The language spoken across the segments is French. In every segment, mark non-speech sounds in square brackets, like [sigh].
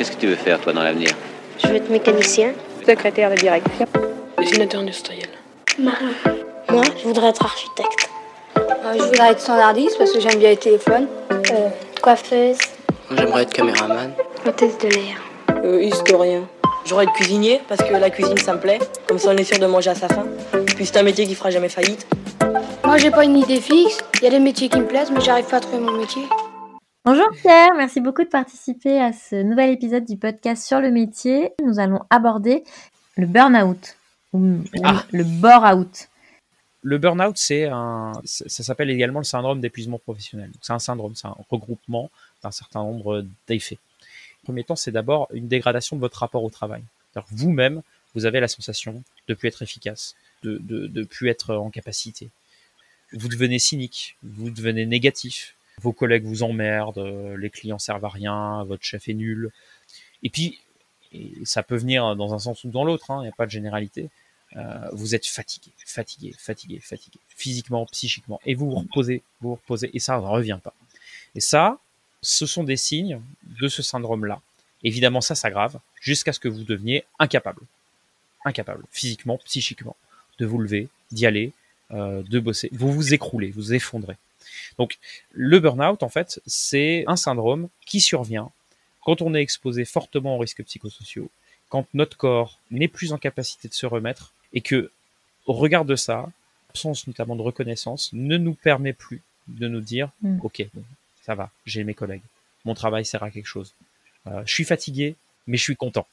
Qu'est-ce que tu veux faire, toi, dans l'avenir Je veux être mécanicien. Secrétaire de direction. Dessinateur industriel. Marin. Moi, je voudrais être architecte. Euh, je voudrais être standardiste parce que j'aime bien les téléphones. Euh, coiffeuse. J'aimerais être caméraman. Hôtesse de l'air. Euh, historien. J'aurais être cuisinier parce que la cuisine ça me plaît. Comme ça on est sûr de manger à sa faim. Puis c'est un métier qui fera jamais faillite. Moi, j'ai pas une idée fixe. Il y a des métiers qui me plaisent, mais j'arrive pas à trouver mon métier. Bonjour Pierre, merci beaucoup de participer à ce nouvel épisode du podcast sur le métier. Nous allons aborder le burn-out ou Ah. le bore-out. Le burn-out, c'est un, ça s'appelle également le syndrome d'épuisement professionnel. C'est un syndrome, c'est un regroupement d'un certain nombre d'effets. Premier temps, c'est d'abord une dégradation de votre rapport au travail. Vous-même, vous avez la sensation de plus être efficace, de, de, de plus être en capacité. Vous devenez cynique, vous devenez négatif. Vos collègues vous emmerdent, euh, les clients servent à rien, votre chef est nul. Et puis, ça peut venir dans un sens ou dans l'autre, hein, il n'y a pas de généralité. Euh, vous êtes fatigué, fatigué, fatigué, fatigué, physiquement, psychiquement, et vous vous reposez, vous vous reposez, et ça ne revient pas. Et ça, ce sont des signes de ce syndrome-là. Évidemment, ça s'aggrave jusqu'à ce que vous deveniez incapable, incapable, physiquement, psychiquement, de vous lever, d'y aller, euh, de bosser. Vous vous écroulez, vous effondrez. Donc, le burn-out, en fait, c'est un syndrome qui survient quand on est exposé fortement aux risques psychosociaux, quand notre corps n'est plus en capacité de se remettre et que, au regard de ça, l'absence notamment de reconnaissance ne nous permet plus de nous dire, Mm. ok, bon, ça va, j'ai mes collègues, mon travail sert à quelque chose. Euh, je suis fatigué, mais je suis content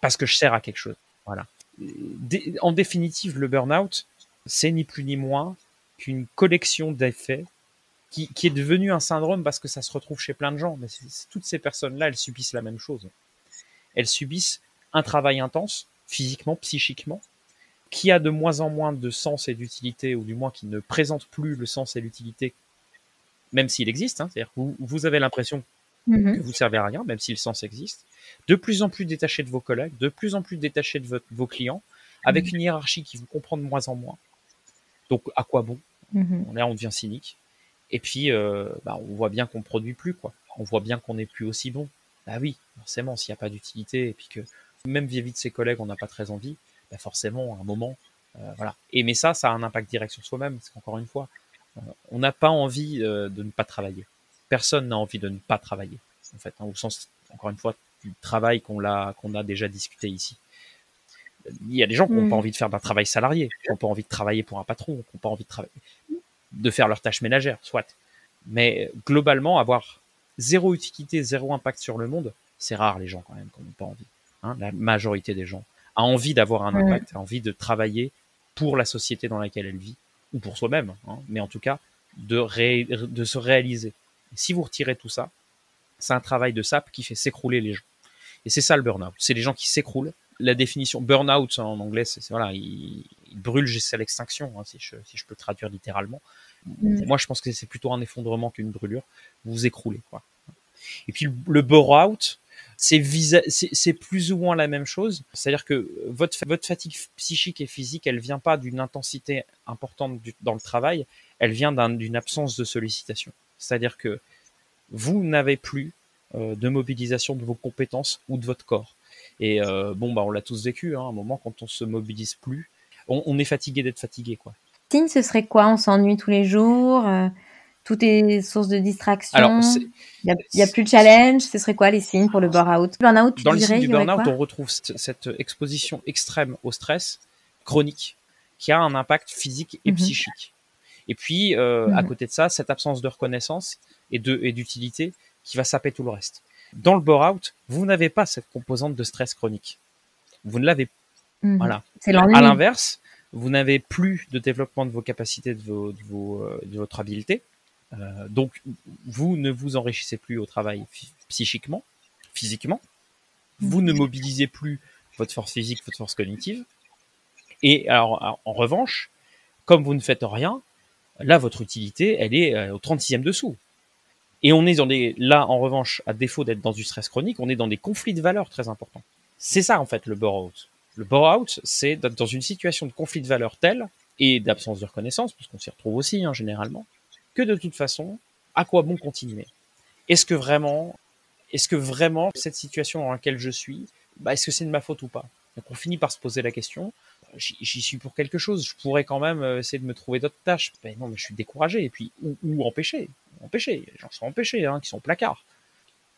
parce que je sers à quelque chose. Voilà. Dé- En définitive, le burn-out, c'est ni plus ni moins qu'une collection d'effets qui, qui est devenu un syndrome parce que ça se retrouve chez plein de gens. Mais toutes ces personnes-là, elles subissent la même chose. Elles subissent un travail intense, physiquement, psychiquement, qui a de moins en moins de sens et d'utilité, ou du moins qui ne présente plus le sens et l'utilité, même s'il existe. hein. C'est-à-dire que vous, vous avez l'impression que Mhm. vous servez à rien, même si le sens existe. De plus en plus détaché de vos collègues, de plus en plus détaché de votre- vos clients, avec une hiérarchie qui vous comprend de moins en moins. Donc, à quoi bon? Là, on devient cynique. Et puis, euh, bah, on voit bien qu'on produit plus, quoi. On voit bien qu'on n'est plus aussi bon. Bah oui, forcément, s'il n'y a pas d'utilité, et puis que même vis-à-vis de ses collègues, on n'a pas très envie, bah forcément, à un moment, euh, voilà. Et mais ça, ça a un impact direct sur soi-même, parce qu'encore une fois, euh, on n'a pas envie euh, de ne pas travailler. Personne n'a envie de ne pas travailler, en fait, hein, au sens, encore une fois, du travail qu'on l'a, qu'on a déjà discuté ici. Il y a des gens qui n'ont pas envie de faire d'un travail salarié, qui n'ont pas envie de travailler pour un patron, qui n'ont pas envie de travailler, de faire leurs tâches ménagères, soit. Mais globalement, avoir zéro utilité, zéro impact sur le monde, c'est rare les gens quand même qui n'ont pas envie. Hein. La majorité des gens a envie d'avoir un impact, a envie de travailler pour la société dans laquelle elle vit, ou pour soi-même, hein. mais en tout cas de, ré- de se réaliser. Et si vous retirez tout ça, c'est un travail de sape qui fait s'écrouler les gens. Et c'est ça le burn-out. C'est les gens qui s'écroulent. La définition burn-out en anglais, c'est voilà, il, il brûle jusqu'à l'extinction, hein, si, je, si je peux le traduire littéralement. Mm. Moi, je pense que c'est plutôt un effondrement qu'une brûlure. Vous vous écroulez, quoi. Et puis le, le bore-out, c'est plus ou moins la même chose. C'est-à-dire que votre, votre fatigue psychique et physique, elle vient pas d'une intensité importante du- dans le travail, elle vient d'un- d'une absence de sollicitation. C'est-à-dire que vous n'avez plus euh, de mobilisation de vos compétences ou de votre corps. Et euh, bon, bah, on l'a tous vécu, hein, à un moment, quand on se mobilise plus, on, on est fatigué d'être fatigué, quoi. Signe, ce serait quoi? On s'ennuie tous les jours euh, Tout est source de distraction? Alors, Il n'y a, plus de challenge? Ce serait quoi les signes pour le burn-out? Burn-out, tu Dans le dirais, signe du burn-out, on retrouve cette, exposition extrême au stress chronique qui a un impact physique et Mhm. psychique. Et puis, euh, à Mhm. côté de ça, cette absence de reconnaissance et d'utilité qui va saper tout le reste. Dans le burn-out, vous n'avez pas cette composante de stress chronique. Vous ne l'avez Mhm. Voilà. À l'inverse, vous n'avez plus de développement de vos capacités, de, vos, de, vos, euh, de votre habileté. Euh, donc, vous ne vous enrichissez plus au travail psychiquement, physiquement. Vous ne mobilisez plus votre force physique, votre force cognitive. Et alors, en- en revanche, comme vous ne faites rien, là, votre utilité, elle est euh, au 36e dessous. Et on est dans des, là, en revanche, à défaut d'être dans du stress chronique, on est dans des conflits de valeurs très importants. C'est ça, en fait, le bore-out. Le bore-out, c'est d'être dans une situation de conflit de valeurs telle et d'absence de reconnaissance, parce qu'on s'y retrouve aussi, hein, généralement, que de toute façon, à quoi bon continuer? Est-ce que vraiment est-ce que vraiment cette situation dans laquelle je suis, bah, est-ce que c'est de ma faute ou pas? Donc on finit par se poser la question. J'y suis pour quelque chose. Je pourrais quand même euh, essayer de me trouver d'autres tâches. Ben non, mais je suis découragé. Et puis, ou, empêcher. Empêcher. Les gens sont empêchés, hein, qui sont placards.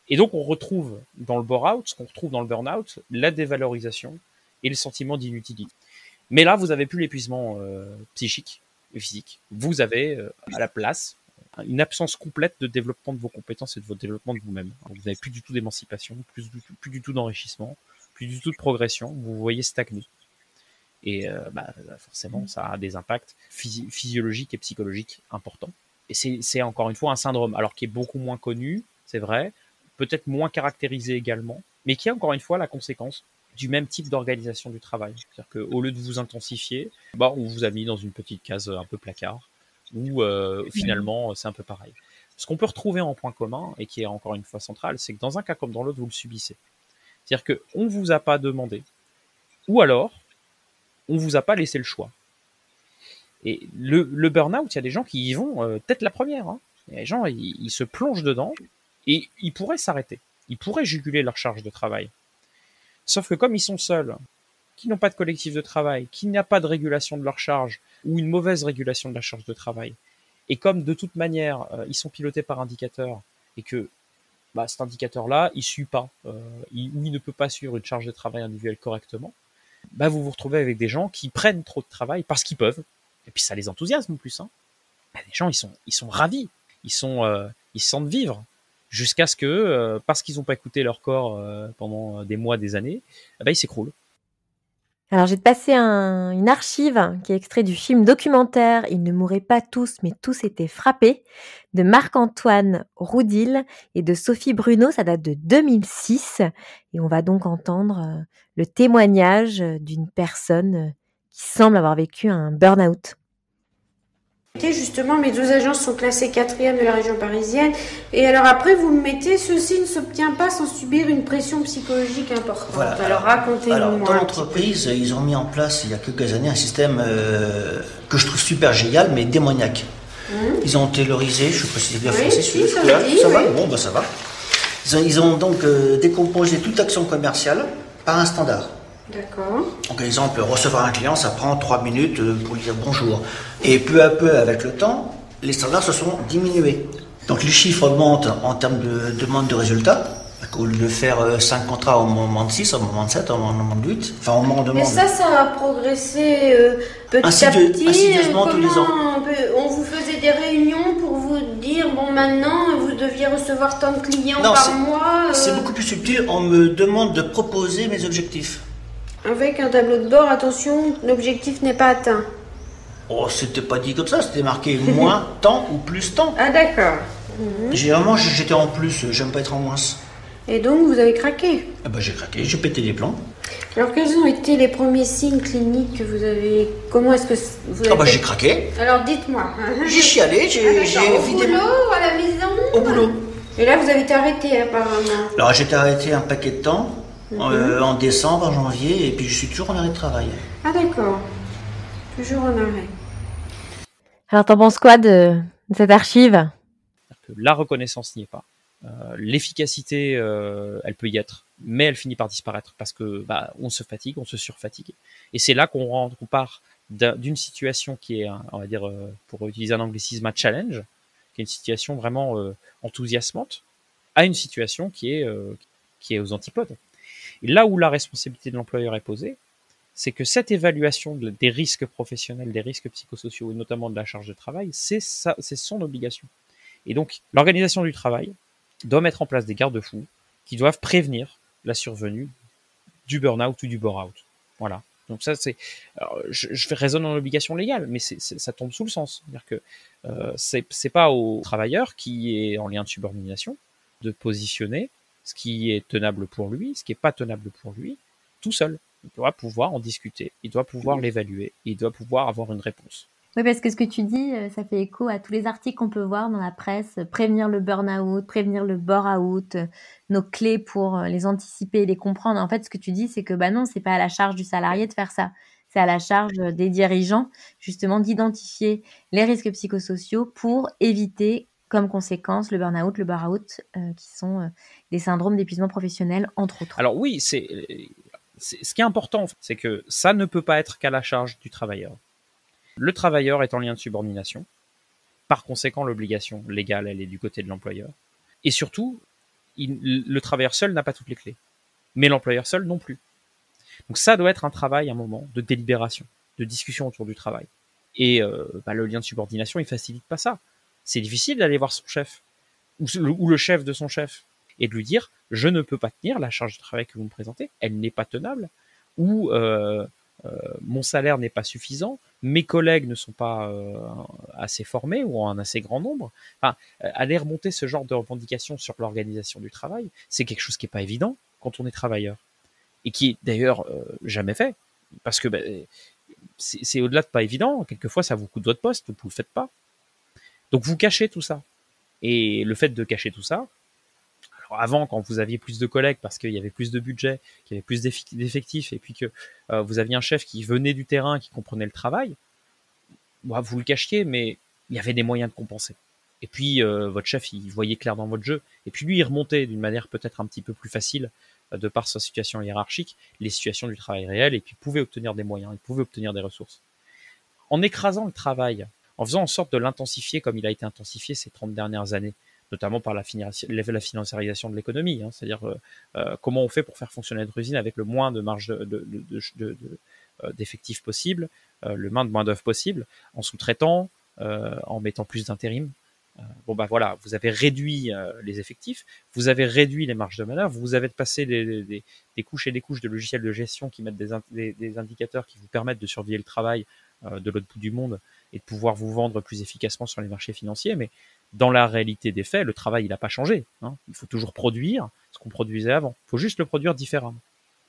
Et donc, on retrouve dans le bore-out, ce qu'on retrouve dans le burn-out, la dévalorisation et le sentiment d'inutilité. Mais là, vous n'avez plus l'épuisement euh, psychique et physique. Vous avez euh, à la place une absence complète de développement de vos compétences et de votre développement de vous-même. Vous n'avez plus du tout d'émancipation, plus, plus, du tout d'enrichissement, plus du tout de progression. Vous vous voyez stagner. Et euh, bah, forcément, ça a des impacts physiologiques et psychologiques importants. Et c'est encore une fois un syndrome, alors qui est beaucoup moins connu, c'est vrai, peut-être moins caractérisé également, mais qui est encore une fois la conséquence du même type d'organisation du travail. C'est-à-dire qu'au lieu de vous intensifier, bah, on vous a mis dans une petite case un peu placard, où euh, finalement c'est un peu pareil. Ce qu'on peut retrouver en point commun, et qui est encore une fois central, c'est que dans un cas comme dans l'autre, vous le subissez. C'est-à-dire qu'on ne vous a pas demandé, ou alors on vous a pas laissé le choix. Et le, burn-out, il y a des gens qui y vont tête la première. Hein. Les gens, ils, se plongent dedans et ils pourraient s'arrêter. Ils pourraient juguler leur charge de travail. Sauf que comme ils sont seuls, qui n'ont pas de collectif de travail, qui n'a pas de régulation de leur charge ou une mauvaise régulation de la charge de travail, et comme de toute manière euh, ils sont pilotés par indicateur et que bah, cet indicateur-là, il suit pas, euh, ou il ne peut pas suivre une charge de travail individuelle correctement, bah vous vous retrouvez avec des gens qui prennent trop de travail parce qu'ils peuvent, et puis ça les enthousiasme en plus. Hein. Bah, les gens ils sont ils sont ravis, ils sont euh, ils sentent vivre jusqu'à ce que euh, parce qu'ils n'ont pas écouté leur corps euh, pendant des mois, des années, bah, ils s'écroulent. Alors j'ai passé un, une archive qui est extrait du film documentaire Ils ne mouraient pas tous, mais tous étaient frappés de Marc-Antoine Roudil et de Sophie Bruno. Ça date de 2006 et on va donc entendre euh, le témoignage d'une personne qui semble avoir vécu un burn-out. Justement, mes deux agences sont classées quatrième de la région parisienne. Et alors après, vous me mettez, ceci ne s'obtient pas sans subir une pression psychologique importante. Alors racontez-nous. Dans l'entreprise, ils ont mis en place il y a quelques années un système euh, que je trouve super génial, mais démoniaque. Hum. Ils ont taylorisé, je ne sais pas si c'est bien français, si, ça, ça va Bon, ben ça va. Ils ont, donc euh, décomposé toute action commerciale par un standard. D'accord. Donc, exemple, recevoir un client, ça prend trois minutes euh, pour lui dire bonjour. Et peu à peu, avec le temps, les standards se sont diminués. Donc, les chiffres augmentent en termes de demande de résultats. Au lieu de faire 5 euh, contrats au moment de 6, au moment de 7, au moment de 8, enfin au moment de Mais ça, ça a progressé euh, petit à petit. Insidieusement tous les ans. On, vous faisait des réunions pour vous dire, bon maintenant, vous deviez recevoir tant de clients par mois. C'est beaucoup plus subtil. On me demande de proposer mes objectifs. Avec un tableau de bord, attention, l'objectif n'est pas atteint. Oh, c'était pas dit comme ça, c'était marqué moins [laughs] temps ou plus temps. Ah d'accord. Mhm. Généralement, j'étais en plus, j'aime pas être en moins. Et donc, vous avez craqué Ah bah j'ai craqué, j'ai pété les plans. Alors, quels ont été les premiers signes cliniques que vous avez Comment est-ce que vous avez Ah bah j'ai craqué. Alors, dites-moi. J'ai chialé, j'ai ah, Au boulot, à la maison Au boulot. Et là, vous avez été arrêté apparemment. Alors, j'étais arrêté un paquet de temps. Euh, en décembre, en janvier, et puis je suis toujours en arrêt de travail. Ah d'accord, toujours en arrêt. Alors t'en penses quoi de, cette archive? La reconnaissance n'y est pas. Euh, l'efficacité, euh, elle peut y être, mais elle finit par disparaître parce que bah, on se fatigue, on se surfatigue. Et c'est là qu'on part d'une situation qui est, on va dire, pour utiliser un anglicisme, un challenge, qui est une situation vraiment enthousiasmante, à une situation qui est, qui est aux antipodes là où la responsabilité de l'employeur est posée, c'est que cette évaluation des risques professionnels, des risques psychosociaux et notamment de la charge de travail, c'est son obligation. Et donc, l'organisation du travail doit mettre en place des garde-fous qui doivent prévenir la survenue du burn-out ou du bore-out. Voilà. Donc ça, c'est, je, je raisonne en obligation légale, mais ça tombe sous le sens. C'est-à-dire que euh, c'est pas au travailleur qui est en lien de subordination de positionner ce qui est tenable pour lui, ce qui n'est pas tenable pour lui, tout seul. Il doit pouvoir en discuter, il doit pouvoir l'évaluer, il doit pouvoir avoir une réponse. Oui, parce que ce que tu dis, euh, ça fait écho à tous les articles qu'on peut voir dans la presse, prévenir le burn-out, prévenir le bore-out, euh, nos clés pour euh, les anticiper et les comprendre. En fait, ce que tu dis, c'est que bah non, c'est pas à la charge du salarié de faire ça. C'est à la charge des dirigeants, justement, d'identifier les risques psychosociaux pour éviter comme conséquence le burn-out, le bar-out, qui sont des syndromes d'épuisement professionnel, entre autres. Alors oui, c'est ce qui est important, c'est que ça ne peut pas être qu'à la charge du travailleur. Le travailleur est en lien de subordination. Par conséquent, l'obligation légale, elle est du côté de l'employeur. Et surtout, le travailleur seul n'a pas toutes les clés. Mais l'employeur seul non plus. Donc ça doit être un travail, un moment de délibération, de discussion autour du travail. Et euh, bah, le lien de subordination, il facilite pas ça. C'est difficile d'aller voir son chef ou le chef de son chef et de lui dire je ne peux pas tenir la charge de travail que vous me présentez, elle n'est pas tenable, ou euh, euh, mon salaire n'est pas suffisant, mes collègues ne sont pas euh, assez formés ou en assez grand nombre. Enfin, aller remonter ce genre de revendications sur l'organisation du travail, c'est quelque chose qui n'est pas évident quand on est travailleur et qui est d'ailleurs jamais fait parce que ben, c'est au-delà de pas évident. Quelquefois, ça vous coûte votre poste, vous ne le faites pas. Donc vous cachez tout ça. Et le fait de cacher tout ça, avant, quand vous aviez plus de collègues parce qu'il y avait plus de budget, qu'il y avait plus d'effectifs, et puis que euh, vous aviez un chef qui venait du terrain, qui comprenait le travail, bah, vous le cachiez, mais il y avait des moyens de compenser. Et puis euh, votre chef, il voyait clair dans votre jeu, et puis lui, il remontait d'une manière peut-être un petit peu plus facile euh, de par sa situation hiérarchique, les situations du travail réel, et puis pouvait obtenir des moyens, il pouvait obtenir des ressources. En écrasant le travail, en faisant en sorte de l'intensifier comme il a été intensifié ces 30 dernières années, notamment par la, financiarisation de l'économie. Hein, C'est-à-dire euh, euh, comment on fait pour faire fonctionner notre usine avec le moins de marge euh, d'effectifs possible, le moins de main d'œuvre possible, en sous-traitant, en mettant plus d'intérim. bon bah voilà, vous avez réduit les effectifs, vous avez réduit les marges de manœuvre, vous avez passé des, des, couches et des couches de logiciels de gestion qui mettent des, des indicateurs qui vous permettent de surveiller le travail de l'autre bout du monde et de pouvoir vous vendre plus efficacement sur les marchés financiers. Mais dans la réalité des faits, le travail, il n'a pas changé. Hein. Il faut toujours produire ce qu'on produisait avant. Il faut juste le produire différemment.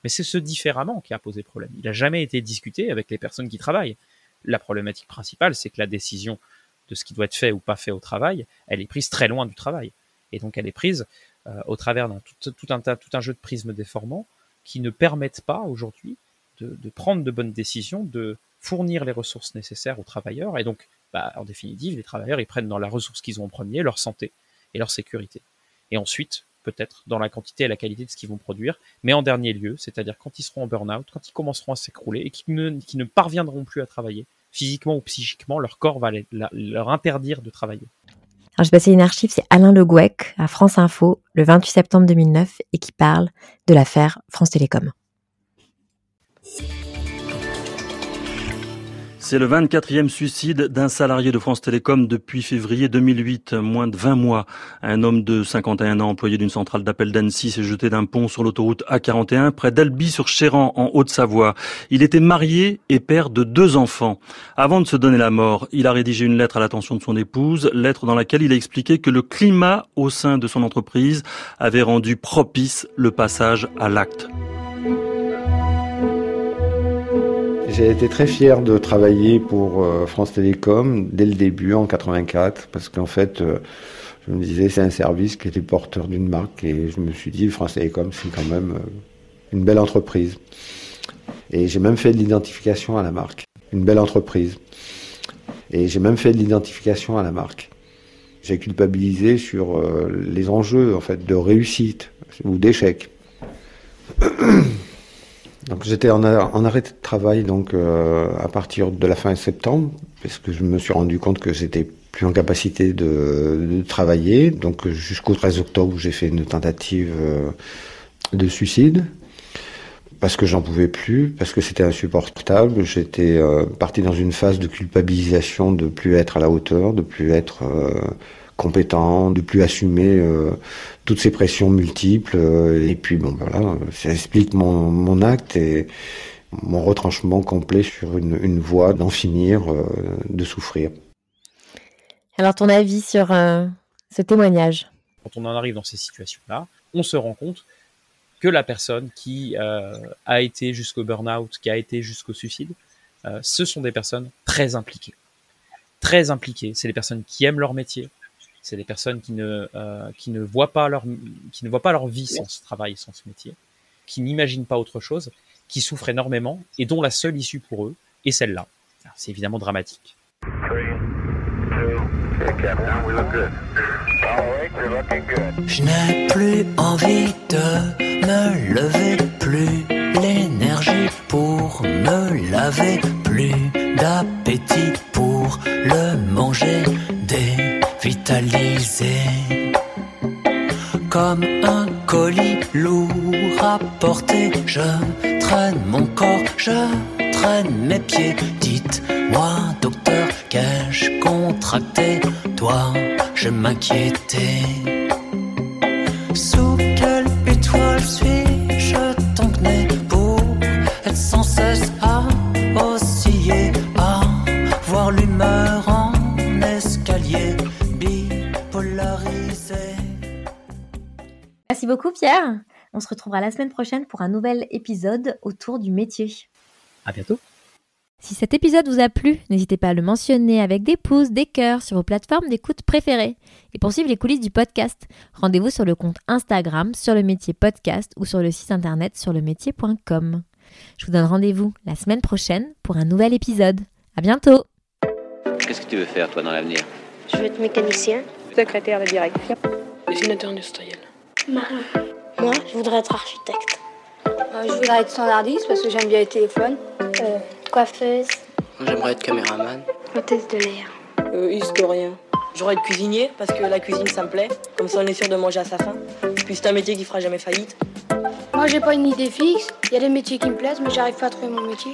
Mais c'est ce différemment qui a posé problème. Il n'a jamais été discuté avec les personnes qui travaillent. La problématique principale, c'est que la décision de ce qui doit être fait ou pas fait au travail, elle est prise très loin du travail. Et donc elle est prise euh, au travers d'un tout, un tout un jeu de prismes déformants qui ne permettent pas aujourd'hui de, prendre de bonnes décisions, de fournir les ressources nécessaires aux travailleurs. Et donc, bah, en définitive, les travailleurs, ils prennent dans la ressource qu'ils ont en premier leur santé et leur sécurité. Et ensuite, peut-être, dans la quantité et la qualité de ce qu'ils vont produire. Mais en dernier lieu, c'est-à-dire quand ils seront en burn-out, quand ils commenceront à s'écrouler et qu'ils ne, ne, parviendront plus à travailler, physiquement ou psychiquement, leur corps va leur interdire de travailler. Alors, j'ai passé une archive, c'est Alain Le Gouec à France Info le 28 septembre 2009 et qui parle de l'affaire France Télécom. C'est le 24e suicide d'un salarié de France Télécom depuis février 2008, moins de 20 mois. Un homme de 51 ans, employé d'une centrale d'appel d'Annecy, s'est jeté d'un pont sur l'autoroute A41 près d'Albi-sur-Chéran, en Haute-Savoie. Il était marié et père de deux enfants. Avant de se donner la mort, il a rédigé une lettre à l'attention de son épouse, lettre dans laquelle il a expliqué que le climat au sein de son entreprise avait rendu propice le passage à l'acte. J'ai été très fier de travailler pour euh, France Télécom dès le début, en 84, parce qu'en fait, euh, je me disais, c'est un service qui était porteur d'une marque, et je me suis dit, France Télécom, c'est quand même euh, une belle entreprise. Et j'ai même fait de l'identification à la marque. Une belle entreprise. Et j'ai même fait de l'identification à la marque. J'ai culpabilisé sur les enjeux, en fait, de réussite ou d'échec. [clears throat] Donc j'étais en, arrêt de travail donc euh, à partir de la fin septembre parce que je me suis rendu compte que j'étais plus en capacité de, travailler. Donc jusqu'au 13 octobre, j'ai fait une tentative euh, de suicide parce que j'en pouvais plus, parce que c'était insupportable. J'étais euh, parti dans une phase de culpabilisation de plus être à la hauteur, de plus être compétent, de plus assumer euh, toutes ces pressions multiples. Euh, et puis bon, voilà, ça explique mon, mon acte et mon retranchement complet sur une, une voie d'en finir, euh, de souffrir. Alors ton avis sur ce témoignage? Quand on en arrive dans ces situations-là, on se rend compte que la personne qui a été jusqu'au burn-out, qui a été jusqu'au suicide, ce sont des personnes très impliquées. Très impliquées. C'est des personnes qui aiment leur métier, c'est des personnes qui ne, euh, qui, ne voient pas leur, qui ne voient pas leur vie sans ce travail, sans ce métier, qui n'imaginent pas autre chose, qui souffrent énormément et dont la seule issue pour eux est celle-là. C'est évidemment dramatique. Je n'ai plus envie de me lever, plus l'énergie pour me laver, plus d'appétit pour le manger, Comme un colis lourd à porter, je traîne mon corps, je traîne mes pieds. Dites-moi, docteur, qu'ai-je contracté? Toi, je m'inquiétais. Sous quelle étoile suis-je né pour être sans cesse à osciller, à voir l'humeur Merci beaucoup Pierre. On se retrouvera la semaine prochaine pour un nouvel épisode autour du métier. À bientôt. Si cet épisode vous a plu, n'hésitez pas à le mentionner avec des pouces, des cœurs sur vos plateformes d'écoute préférées. Et pour suivre les coulisses du podcast, rendez-vous sur le compte Instagram sur le métier podcast ou sur le site internet sur le métier.com. Je vous donne rendez-vous la semaine prochaine pour un nouvel épisode. À bientôt! Qu'est-ce que tu veux faire, toi, dans l'avenir? Je veux être mécanicien. Secrétaire de direction. Dessinateur industriel. Marin. Moi, je voudrais être architecte. Euh, je voudrais être standardiste parce que j'aime bien les téléphones. Euh, coiffeuse. J'aimerais être caméraman. Hôtesse de l'air. Euh, historien. J'aurais être cuisinier parce que la cuisine ça me plaît. Comme ça on est sûr de manger à sa faim. Puis c'est un métier qui fera jamais faillite. Moi, j'ai pas une idée fixe. Il y a des métiers qui me plaisent, mais j'arrive pas à trouver mon métier.